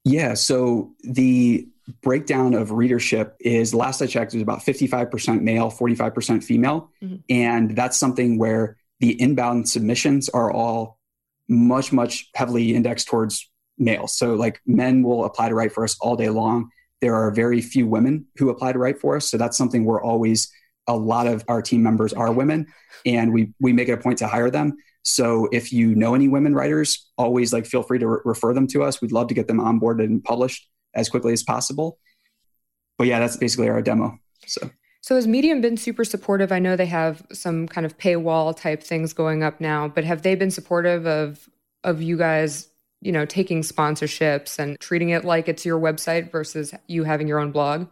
Yeah, so the breakdown of readership is last I checked, it was about 55% male, 45% female. Mm-hmm. And that's something where the inbound submissions are all much, much heavily indexed towards males. So, like, men will apply to write for us all day long. There are very few women who apply to write for us. So, that's something we're always, a lot of our team members are women, and we, we make it a point to hire them. So if you know any women writers, always like feel free to re- refer them to us. We'd love to get them onboarded and published as quickly as possible. But yeah, that's basically our demo. So so has Medium been super supportive? I know they have some kind of paywall type things going up now, but have they been supportive of of you guys, you know, taking sponsorships and treating it like it's your website versus you having your own blog?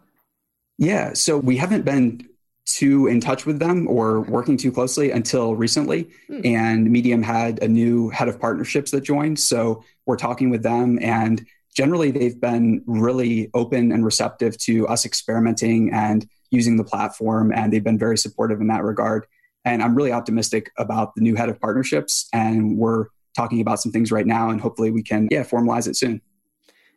Yeah, so we haven't been too in touch with them or working too closely until recently. Hmm. And Medium had a new head of partnerships that joined. So we're talking with them and generally they've been really open and receptive to us experimenting and using the platform and they've been very supportive in that regard. And i'm really optimistic about the new head of partnerships and we're talking about some things right now and hopefully we can yeah formalize it soon.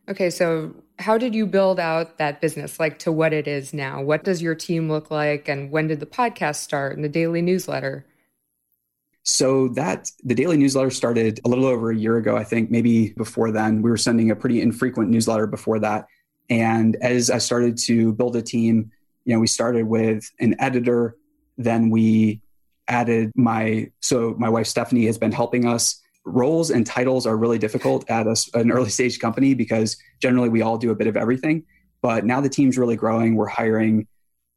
Okay so how did you build out that business? Like to what it is now? What does your team look like and when did the podcast start and the daily newsletter so that the daily newsletter started a little over a year ago i think maybe before then. We were sending a pretty infrequent newsletter before that. And as i started to build a team you know we started with an editor. Then we added my so my wife stephanie has been helping us. Roles and titles are really difficult at a, an early stage company because generally we all do a bit of everything. But now the team's really growing. We're hiring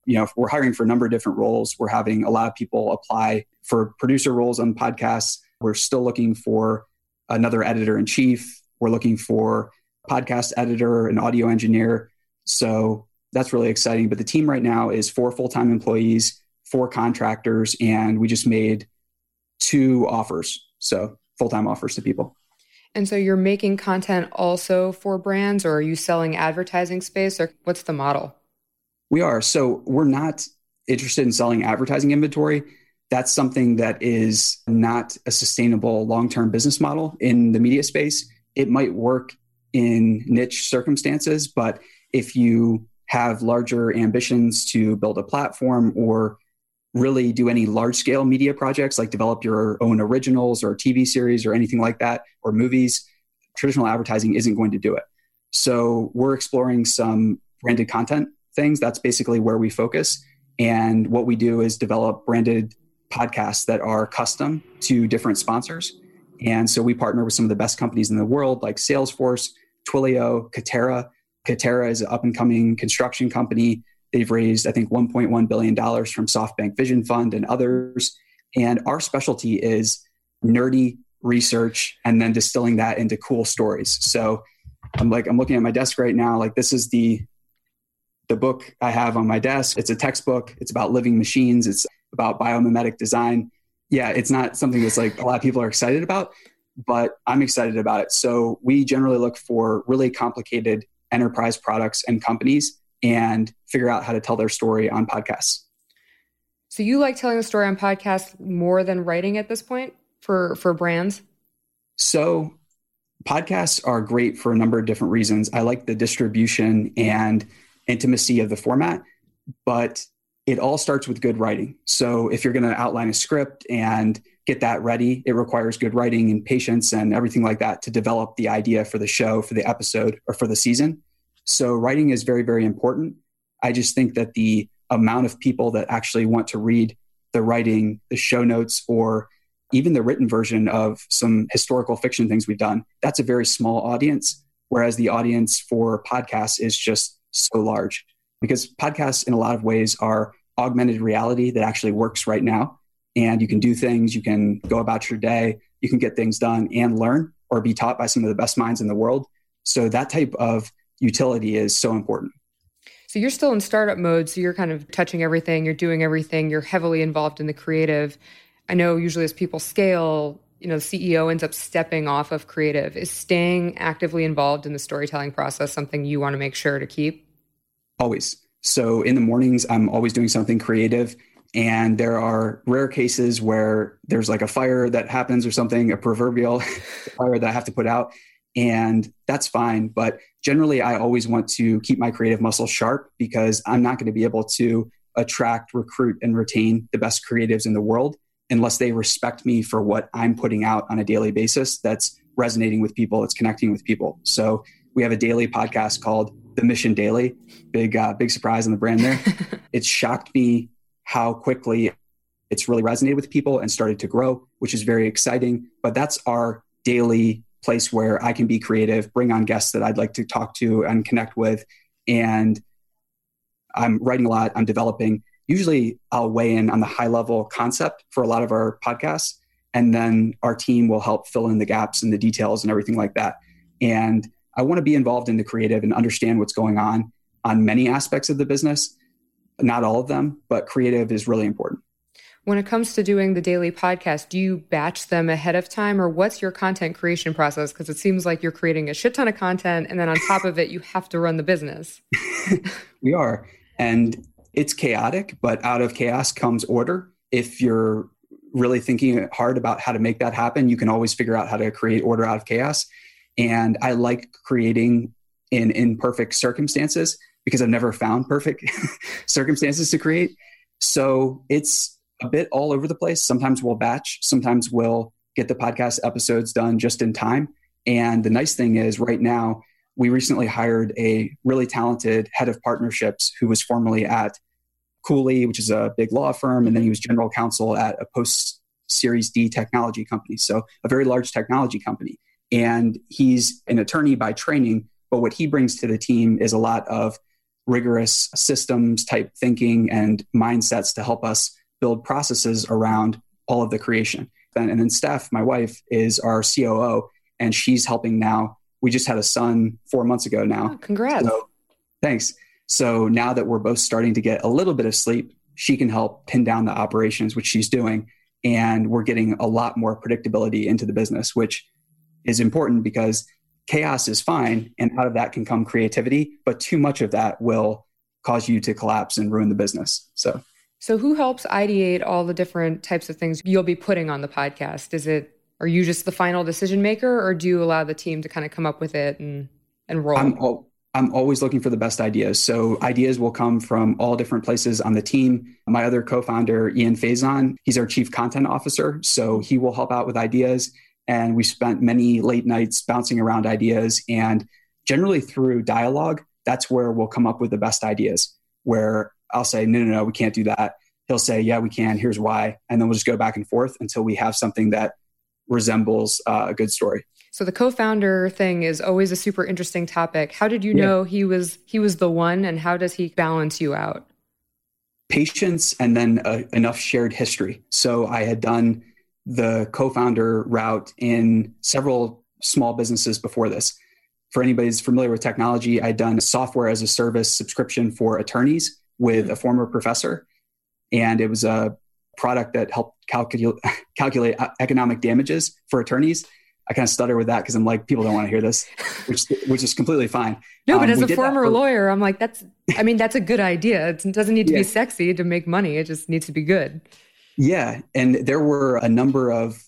you know we're hiring for a number of different roles we're having a lot of people apply for producer roles on podcasts we're still looking for another editor in chief we're looking for podcast editor an audio engineer so that's really exciting. But the team right now is four full time employees, four contractors, and we just made two offers. So full time offers to people. And so you're making content also for brands, or are you selling advertising space, or what's the model? We are. So we're not interested in selling advertising inventory. That's something that is not a sustainable long term business model in the media space. It might work in niche circumstances, but if you have larger ambitions to build a platform or really do any large scale media projects like develop your own originals or TV series or anything like that or movies, traditional advertising isn't going to do it. So we're exploring some branded content things. That's basically where we focus. And what we do is develop branded podcasts that are custom to different sponsors. And so we partner with some of the best companies in the world like Salesforce, Twilio, Katerra, Katerra is an up and coming construction company. They've raised, I think, $1.1 billion from SoftBank Vision Fund and others. And our specialty is nerdy research and then distilling that into cool stories. So I'm like, I'm looking at my desk right now. Like, this is the the book I have on my desk. It's a textbook. It's about living machines. It's about biomimetic design. Yeah, it's not something that's like a lot of people are excited about, but I'm excited about it. So we generally look for really complicated enterprise products and companies and figure out how to tell their story on podcasts. So you like telling the story on podcasts more than writing at this point for for brands? So podcasts are great for a number of different reasons. I like the distribution and intimacy of the format, but it all starts with good writing. So if you're going to outline a script and get that ready, it requires good writing and patience and everything like that to develop the idea for the show, for the episode, or for the season. So writing is very, very important. I just think that the amount of people that actually want to read the writing, the show notes, or even the written version of some historical fiction things we've done, that's a very small audience. Whereas the audience for podcasts is just so large because podcasts, in a lot of ways, are augmented reality that actually works right now. And you can do things, you can go about your day, you can get things done and learn or be taught by some of the best minds in the world. So that type of utility is so important. So you're still in startup mode. So you're kind of touching everything, you're doing everything, you're heavily involved in the creative. I know usually as people scale, you know, the CEO ends up stepping off of creative. Is staying actively involved in the storytelling process something you want to make sure to keep? Always. So in the mornings, I'm always doing something creative. And there are rare cases where there's like a fire that happens or something, a proverbial fire that I have to put out. And that's fine. But generally, I always want to keep my creative muscle sharp because I'm not going to be able to attract, recruit, and retain the best creatives in the world unless they respect me for what I'm putting out on a daily basis that's resonating with people, it's connecting with people. So we have a daily podcast called the Mission Daily. Big, uh, big surprise on the brand there. it shocked me how quickly it's really resonated with people and started to grow. which is very exciting. But that's our daily place where I can be creative, bring on guests that I'd like to talk to and connect with. And I'm writing a lot, I'm developing. Usually I'll weigh in on the high level concept for a lot of our podcasts. And then our team will help fill in the gaps and the details and everything like that. And I want to be involved in the creative and understand what's going on on many aspects of the business. Not all of them, but creative is really important. When it comes to doing the daily podcast, do you batch them ahead of time or what's your content creation process? Because it seems like you're creating a shit ton of content and then on top of it, you have to run the business. we are. And it's chaotic, but out of chaos comes order. If you're really thinking hard about how to make that happen, you can always figure out how to create order out of chaos. And I like creating in imperfect circumstances because I've never found perfect circumstances to create. So it's a bit all over the place. Sometimes we'll batch, sometimes we'll get the podcast episodes done just in time. And the nice thing is, right now, we recently hired a really talented head of partnerships who was formerly at Cooley, which is a big law firm, and then he was general counsel at a post Series D technology company. So, a very large technology company. And he's an attorney by training, but what he brings to the team is a lot of rigorous systems type thinking and mindsets to help us build processes around all of the creation. And, then Steph, my wife, is our COO, and she's helping now. We just had a son four months ago now. Oh, congrats. So, thanks. So now that we're both starting to get a little bit of sleep, she can help pin down the operations, which she's doing. And we're getting a lot more predictability into the business, which is important because chaos is fine. And out of that can come creativity, but too much of that will cause you to collapse and ruin the business. So so, who helps ideate all the different types of things you'll be putting on the podcast? Is it are you just the final decision maker, or do you allow the team to kind of come up with it and and roll? I'm, I'm always looking for the best ideas. So ideas will come from all different places on the team. My other co-founder, Ian Faison, he's our chief content officer, so he will help out with ideas. And we spent many late nights bouncing around ideas, and generally through dialogue, that's where we'll come up with the best ideas. Where I'll say, no, no, no, we can't do that. He'll say, yeah, we can. Here's why. And then we'll just go back and forth until we have something that resembles uh, a good story. So the co-founder thing is always a super interesting topic. How did you yeah. know he was he was the one, and how does he balance you out? Patience and then uh, enough shared history. So I had done the co-founder route in several small businesses before this. For anybody who's familiar with technology, I'd done software as a service subscription for attorneys with a former professor, and it was a product that helped calculate calculate economic damages for attorneys. I kind of stutter with that because I'm like, people don't want to hear this, which which is completely fine. No, but um, as a former for, lawyer, I'm like, that's. I mean, that's a good idea. It doesn't need to yeah. be sexy to make money. It just needs to be good. Yeah, and there were a number of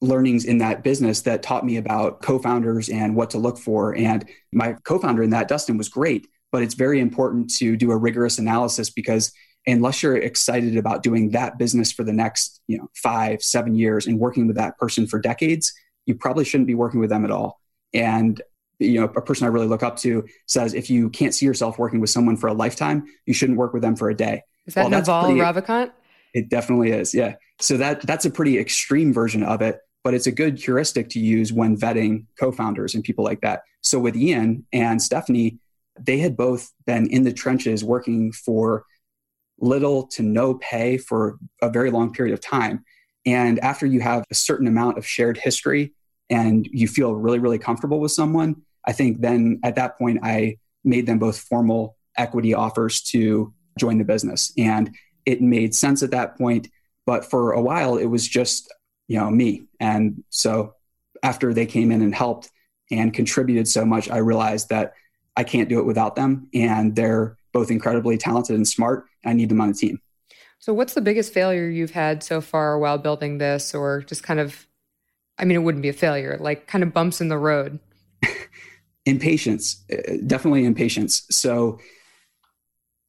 learnings in that business that taught me about co-founders and what to look for. And my co-founder in that, Dustin, was great but it's very important to do a rigorous analysis because unless you're excited about doing that business for the next you know five seven years and working with that person for decades you probably shouldn't be working with them at all. And you know a person i really look up to says if you can't see yourself working with someone for a lifetime you shouldn't work with them for a day. Is that well, naval pretty, ravikant? It definitely is yeah. So that that's a pretty extreme version of it but it's a good heuristic to use when vetting co-founders and people like that. So with ian and stephanie they had both been in the trenches working for little to no pay for a very long period of time. And after you have a certain amount of shared history and you feel really, really comfortable with someone, I think then at that point, I made them both formal equity offers to join the business. And it made sense at that point. But for a while, it was just, you know, me. And so after they came in and helped and contributed so much, I realized that I can't do it without them. And they're both incredibly talented and smart. I need them on the team. So, what's the biggest failure you've had so far while building this, or just kind of, I mean, it wouldn't be a failure, like kind of bumps in the road? impatience, uh, definitely impatience. So,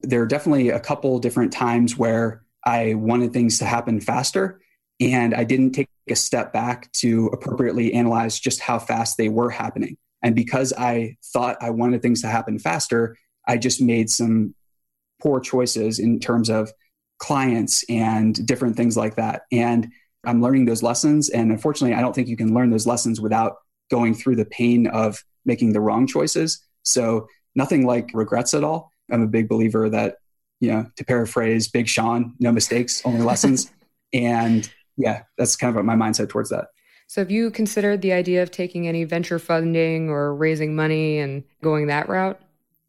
there are definitely a couple different times where I wanted things to happen faster and I didn't take a step back to appropriately analyze just how fast they were happening. And because I thought I wanted things to happen faster, I just made some poor choices in terms of clients and different things like that. And I'm learning those lessons. And unfortunately, I don't think you can learn those lessons without going through the pain of making the wrong choices. So nothing like regrets at all. I'm a big believer that, you know, to paraphrase Big Sean, no mistakes, only lessons. and yeah, that's kind of my mindset towards that. So have you considered the idea of taking any venture funding or raising money and going that route?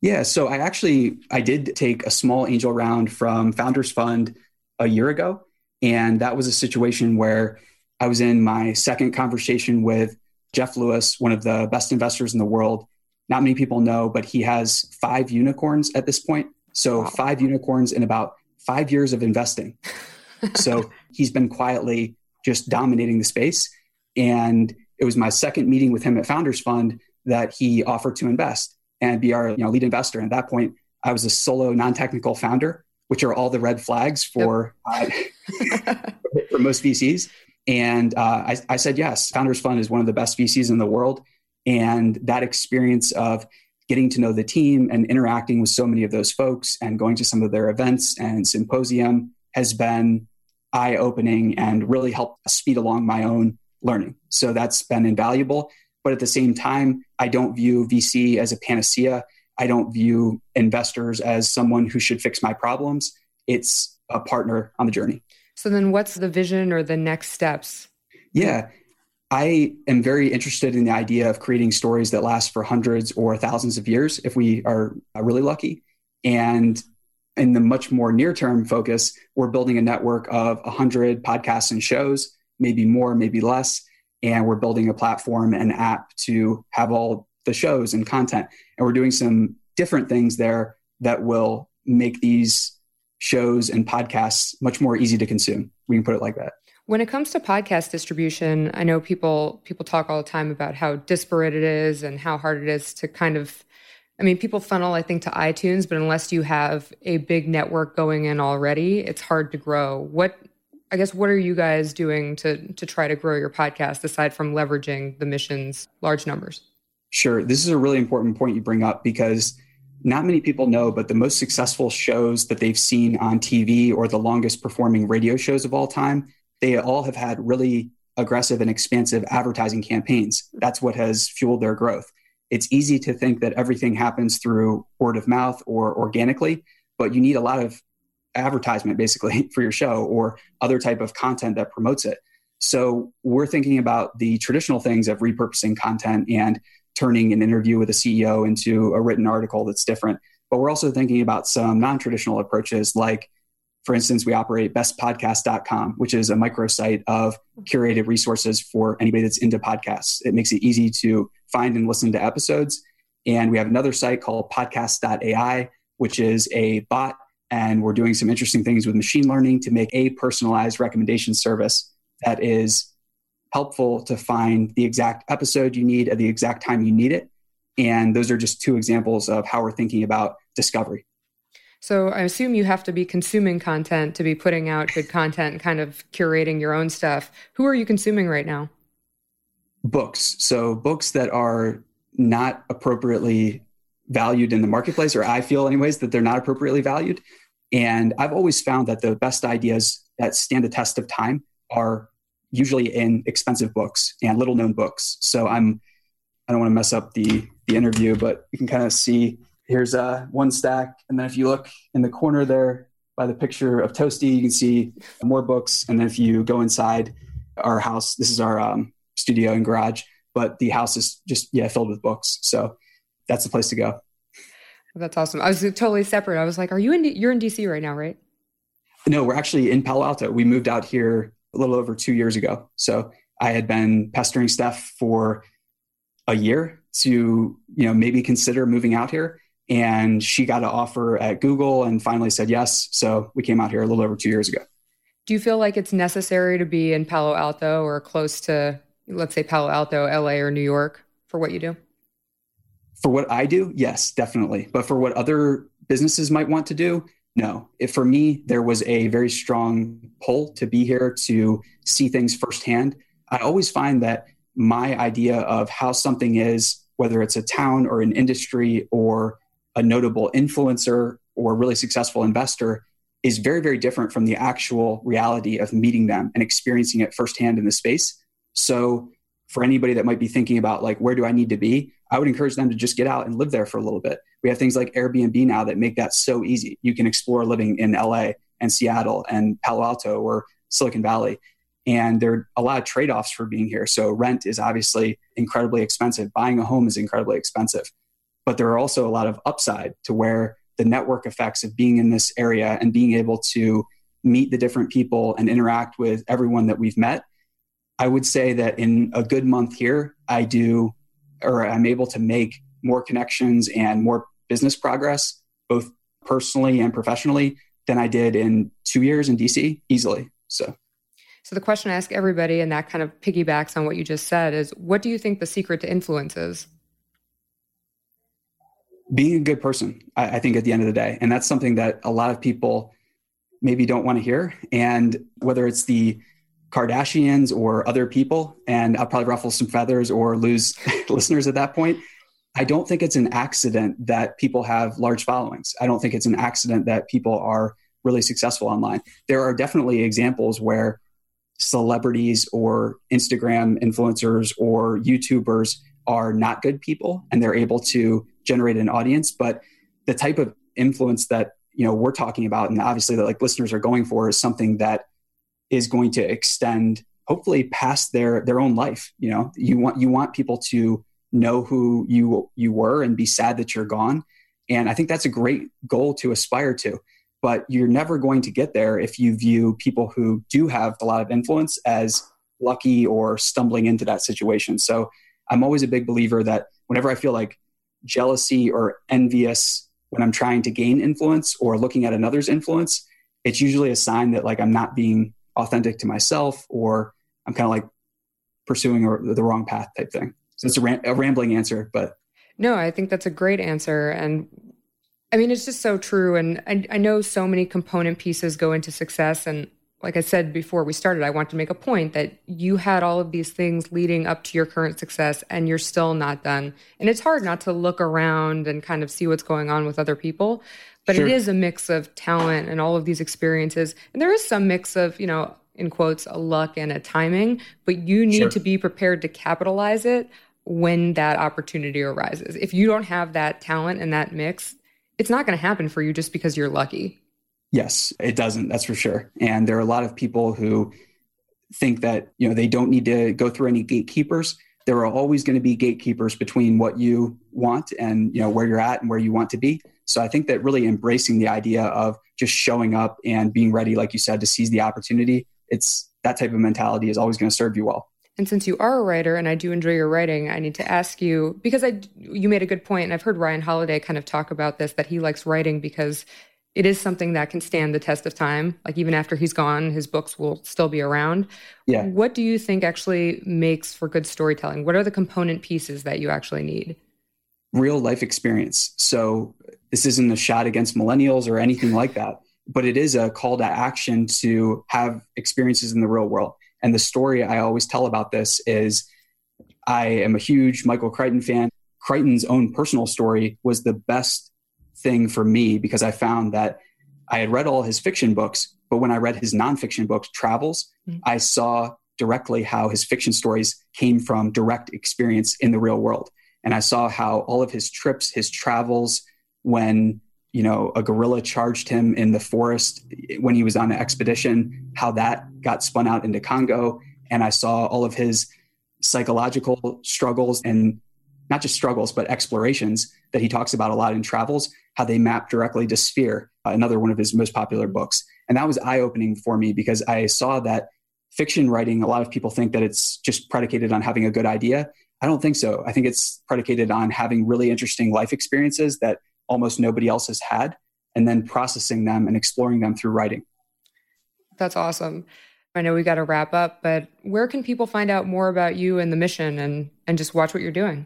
Yeah, so I actually I did take a small angel round from Founders Fund a year ago and that was a situation where I was in my second conversation with Geoff Lewis, one of the best investors in the world. Not many people know, but he has five unicorns at this point. So, wow. five unicorns in about five years of investing. so, he's been quietly just dominating the space. And it was my second meeting with him at Founders Fund that he offered to invest and be our you know, lead investor. And at that point, I was a solo non technical founder which are all the red flags for yep. uh, for most VCs. And uh, I, I, said yes. Founders Fund is one of the best VCs in the world, and that experience of getting to know the team and interacting with so many of those folks and going to some of their events and symposium has been eye opening and really helped speed along my own learning. So that's been invaluable. But at the same time, I don't view VC as a panacea. I don't view investors as someone who should fix my problems. It's a partner on the journey. So then what's the vision or the next steps? Yeah. I am very interested in the idea of creating stories that last for hundreds or thousands of years if we are really lucky. And in the much more near term focus, we're building a network of 100 podcasts and shows, maybe more, maybe less. And we're building a platform and app to have all the shows and content. And we're doing some different things there that will make these shows and podcasts much more easy to consume. We can put it like that. When it comes to podcast distribution, I know people people talk all the time about how disparate it is and how hard it is to kind of I mean, people funnel, I think, to iTunes, but unless you have a big network going in already, it's hard to grow. What I guess what are you guys doing to to try to grow your podcast aside from leveraging the mission's large numbers? Sure. This is a really important point you bring up because not many people know, but the most successful shows that they've seen on TV or the longest performing radio shows of all time, they all have had really aggressive and expansive advertising campaigns. That's what has fueled their growth. It's easy to think that everything happens through word of mouth or organically, but you need a lot of advertisement basically for your show or other type of content that promotes it. So we're thinking about the traditional things of repurposing content and turning an interview with a CEO into a written article that's different. But we're also thinking about some non traditional approaches, like, for instance, we operate bestpodcast.com, which is a microsite of curated resources for anybody that's into podcasts. It makes it easy to find and listen to episodes. And we have another site called podcast.ai, which is a bot. And we're doing some interesting things with machine learning to make a personalized recommendation service that is helpful to find the exact episode you need at the exact time you need it. And those are just two examples of how we're thinking about discovery. So I assume you have to be consuming content to be putting out good content and kind of curating your own stuff. Who are you consuming right now? Books. So books that are not appropriately valued in the marketplace, or I feel, anyways, that they're not appropriately valued. And I've always found that the best ideas that stand the test of time are usually in expensive books and little known books. So I'm I don't want to mess up the the interview, but you can kind of see here's uh, one stack, and then if you look in the corner there by the picture of Toasty, you can see more books. And then if you go inside our house, this is our um, studio and garage, but the house is just yeah filled with books. So that's the place to go. That's awesome. I was totally separate. I was like, "Are you in? D- you're in DC right now, right?" No, we're actually in Palo Alto. We moved out here a little over two years ago. So I had been pestering Steph for a year to, you know, maybe consider moving out here. And she got an offer at Google and finally said yes. So we came out here a little over two years ago. Do you feel like it's necessary to be in Palo Alto or close to, let's say, Palo Alto, LA, or New York for what you do? For what I do, yes, definitely. But for what other businesses might want to do, no. If for me, there was a very strong pull to be here to see things firsthand. I always find that my idea of how something is, whether it's a town or an industry or a notable influencer or really successful investor, is very, very different from the actual reality of meeting them and experiencing it firsthand in the space. So, for anybody that might be thinking about, like, where do I need to be? I would encourage them to just get out and live there for a little bit. We have things like Airbnb now that make that so easy. You can explore living in LA and Seattle and Palo Alto or Silicon Valley. And there are a lot of trade offs for being here. So, rent is obviously incredibly expensive. Buying a home is incredibly expensive. But there are also a lot of upside to where the network effects of being in this area and being able to meet the different people and interact with everyone that we've met. I would say that in a good month here, I do, or I'm able to make more connections and more business progress, both personally and professionally, than I did in two years in DC easily. So, so the question I ask everybody, and that kind of piggybacks on what you just said, is what do you think the secret to influence is? being a good person, I, I, think, at the end of the day. And that's something that a lot of people maybe don't want to hear. And whether it's the Kardashians or other people, and I'll probably ruffle some feathers or lose listeners at that point. I don't think it's an accident that people have large followings. I don't think it's an accident that people are really successful online. There are definitely examples where celebrities or Instagram influencers or YouTubers are not good people and they're able to generate an audience, but the type of influence that you know we're talking about and obviously that like listeners are going for is something that is going to extend hopefully past their their own life you know? You want you want people to know who you you were and be sad that you're gone. And i think that's a great goal to aspire to. But you're never going to get there if you view people who do have a lot of influence as lucky or stumbling into that situation. So i'm always a big believer that whenever i feel like jealousy or envious when I'm trying to gain influence or looking at another's influence, it's usually a sign that like I'm not being authentic to myself or I'm kind of like pursuing the wrong path type thing. So it's a, ram- a rambling answer, but no, I think that's a great answer. And I mean, it's just so true. And I, I know so many component pieces go into success. And like I said before we started, I want to make a point that you had all of these things leading up to your current success and you're still not done. And it's hard not to look around and kind of see what's going on with other people. But sure. it is a mix of talent and all of these experiences. And there is some mix of, you know, in quotes, a luck and a timing, but you need sure. to be prepared to capitalize it when that opportunity arises. If you don't have that talent and that mix, it's not going to happen for you just because you're lucky. Yes, it doesn't. That's for sure. And there are a lot of people who think that you know they don't need to go through any gatekeepers. There are always going to be gatekeepers between what you want and you know where you're at and where you want to be. So I think that really embracing the idea of just showing up and being ready, like you said, to seize the opportunity. It's that type of mentality is always going to serve you well. And since you are a writer and I do enjoy your writing, I need to ask you because I you made a good point and I've heard Ryan Holiday kind of talk about this that he likes writing because it is something that can stand the test of time. Like even after he's gone, his books will still be around. Yeah. What do you think actually makes for good storytelling? What are the component pieces that you actually need? Real life experience. So this isn't a shot against millennials or anything like that, but it is a call to action to have experiences in the real world. And the story I always tell about this is I am a huge Michael Crichton fan. Crichton's own personal story was the best thing for me because I found that I had read all his fiction books, but when I read his nonfiction books, Travels, mm-hmm. I saw directly how his fiction stories came from direct experience in the real world. And I saw how all of his trips, his travels, when you know a gorilla charged him in the forest when he was on an expedition, how that got spun out into Congo. And I saw all of his psychological struggles and not just struggles, but explorations that he talks about a lot in travels how they map directly to Sphere, another one of his most popular books. And that was eye opening for me because I saw that fiction writing, a lot of people think that it's just predicated on having a good idea. I don't think so. I think it's predicated on having really interesting life experiences that almost nobody else has had, and then processing them and exploring them through writing. That's awesome. I know we got to wrap up, but where can people find out more about you and the mission and, and just watch what you're doing?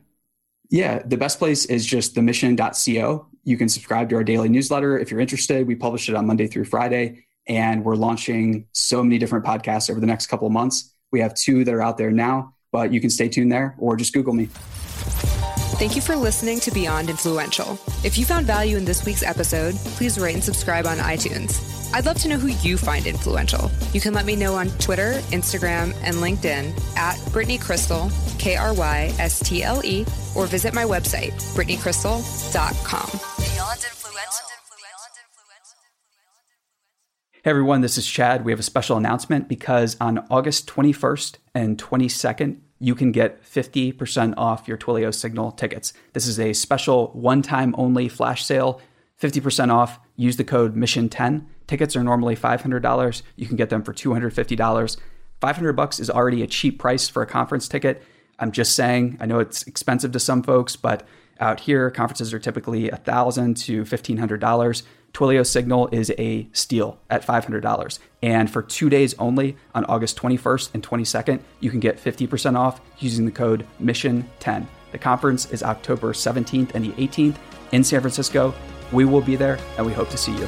Yeah, the best place is just themission.co. You can subscribe to our daily newsletter if you're interested. We publish it on Monday through Friday, and we're launching so many different podcasts over the next couple of months. We have two that are out there now, but you can stay tuned there or just Google me. Thank you for listening to Beyond Influential. If you found value in this week's episode, please rate and subscribe on iTunes. I'd love to know who you find influential. You can let me know on Twitter, Instagram, and LinkedIn at Brittany Krystle, K R Y S T L E, or visit my website, BrittanyKrystle.com. Beyond Influential. Hey everyone, this is Chad. We have a special announcement because on August 21st and 22nd, you can get 50% off your Twilio Signal tickets. This is a special one time only flash sale, 50% off. Use the code MISSION10. Tickets are normally $500. You can get them for $250. 500 bucks is already a cheap price for a conference ticket. I'm just saying, I know it's expensive to some folks, but out here, conferences are typically 1,000 to $1,500. Twilio Signal is a steal at $500. And for two days only on August 21st and 22nd, you can get 50% off using the code MISSION10. The conference is October 17th and the 18th in San Francisco. We will be there and we hope to see you.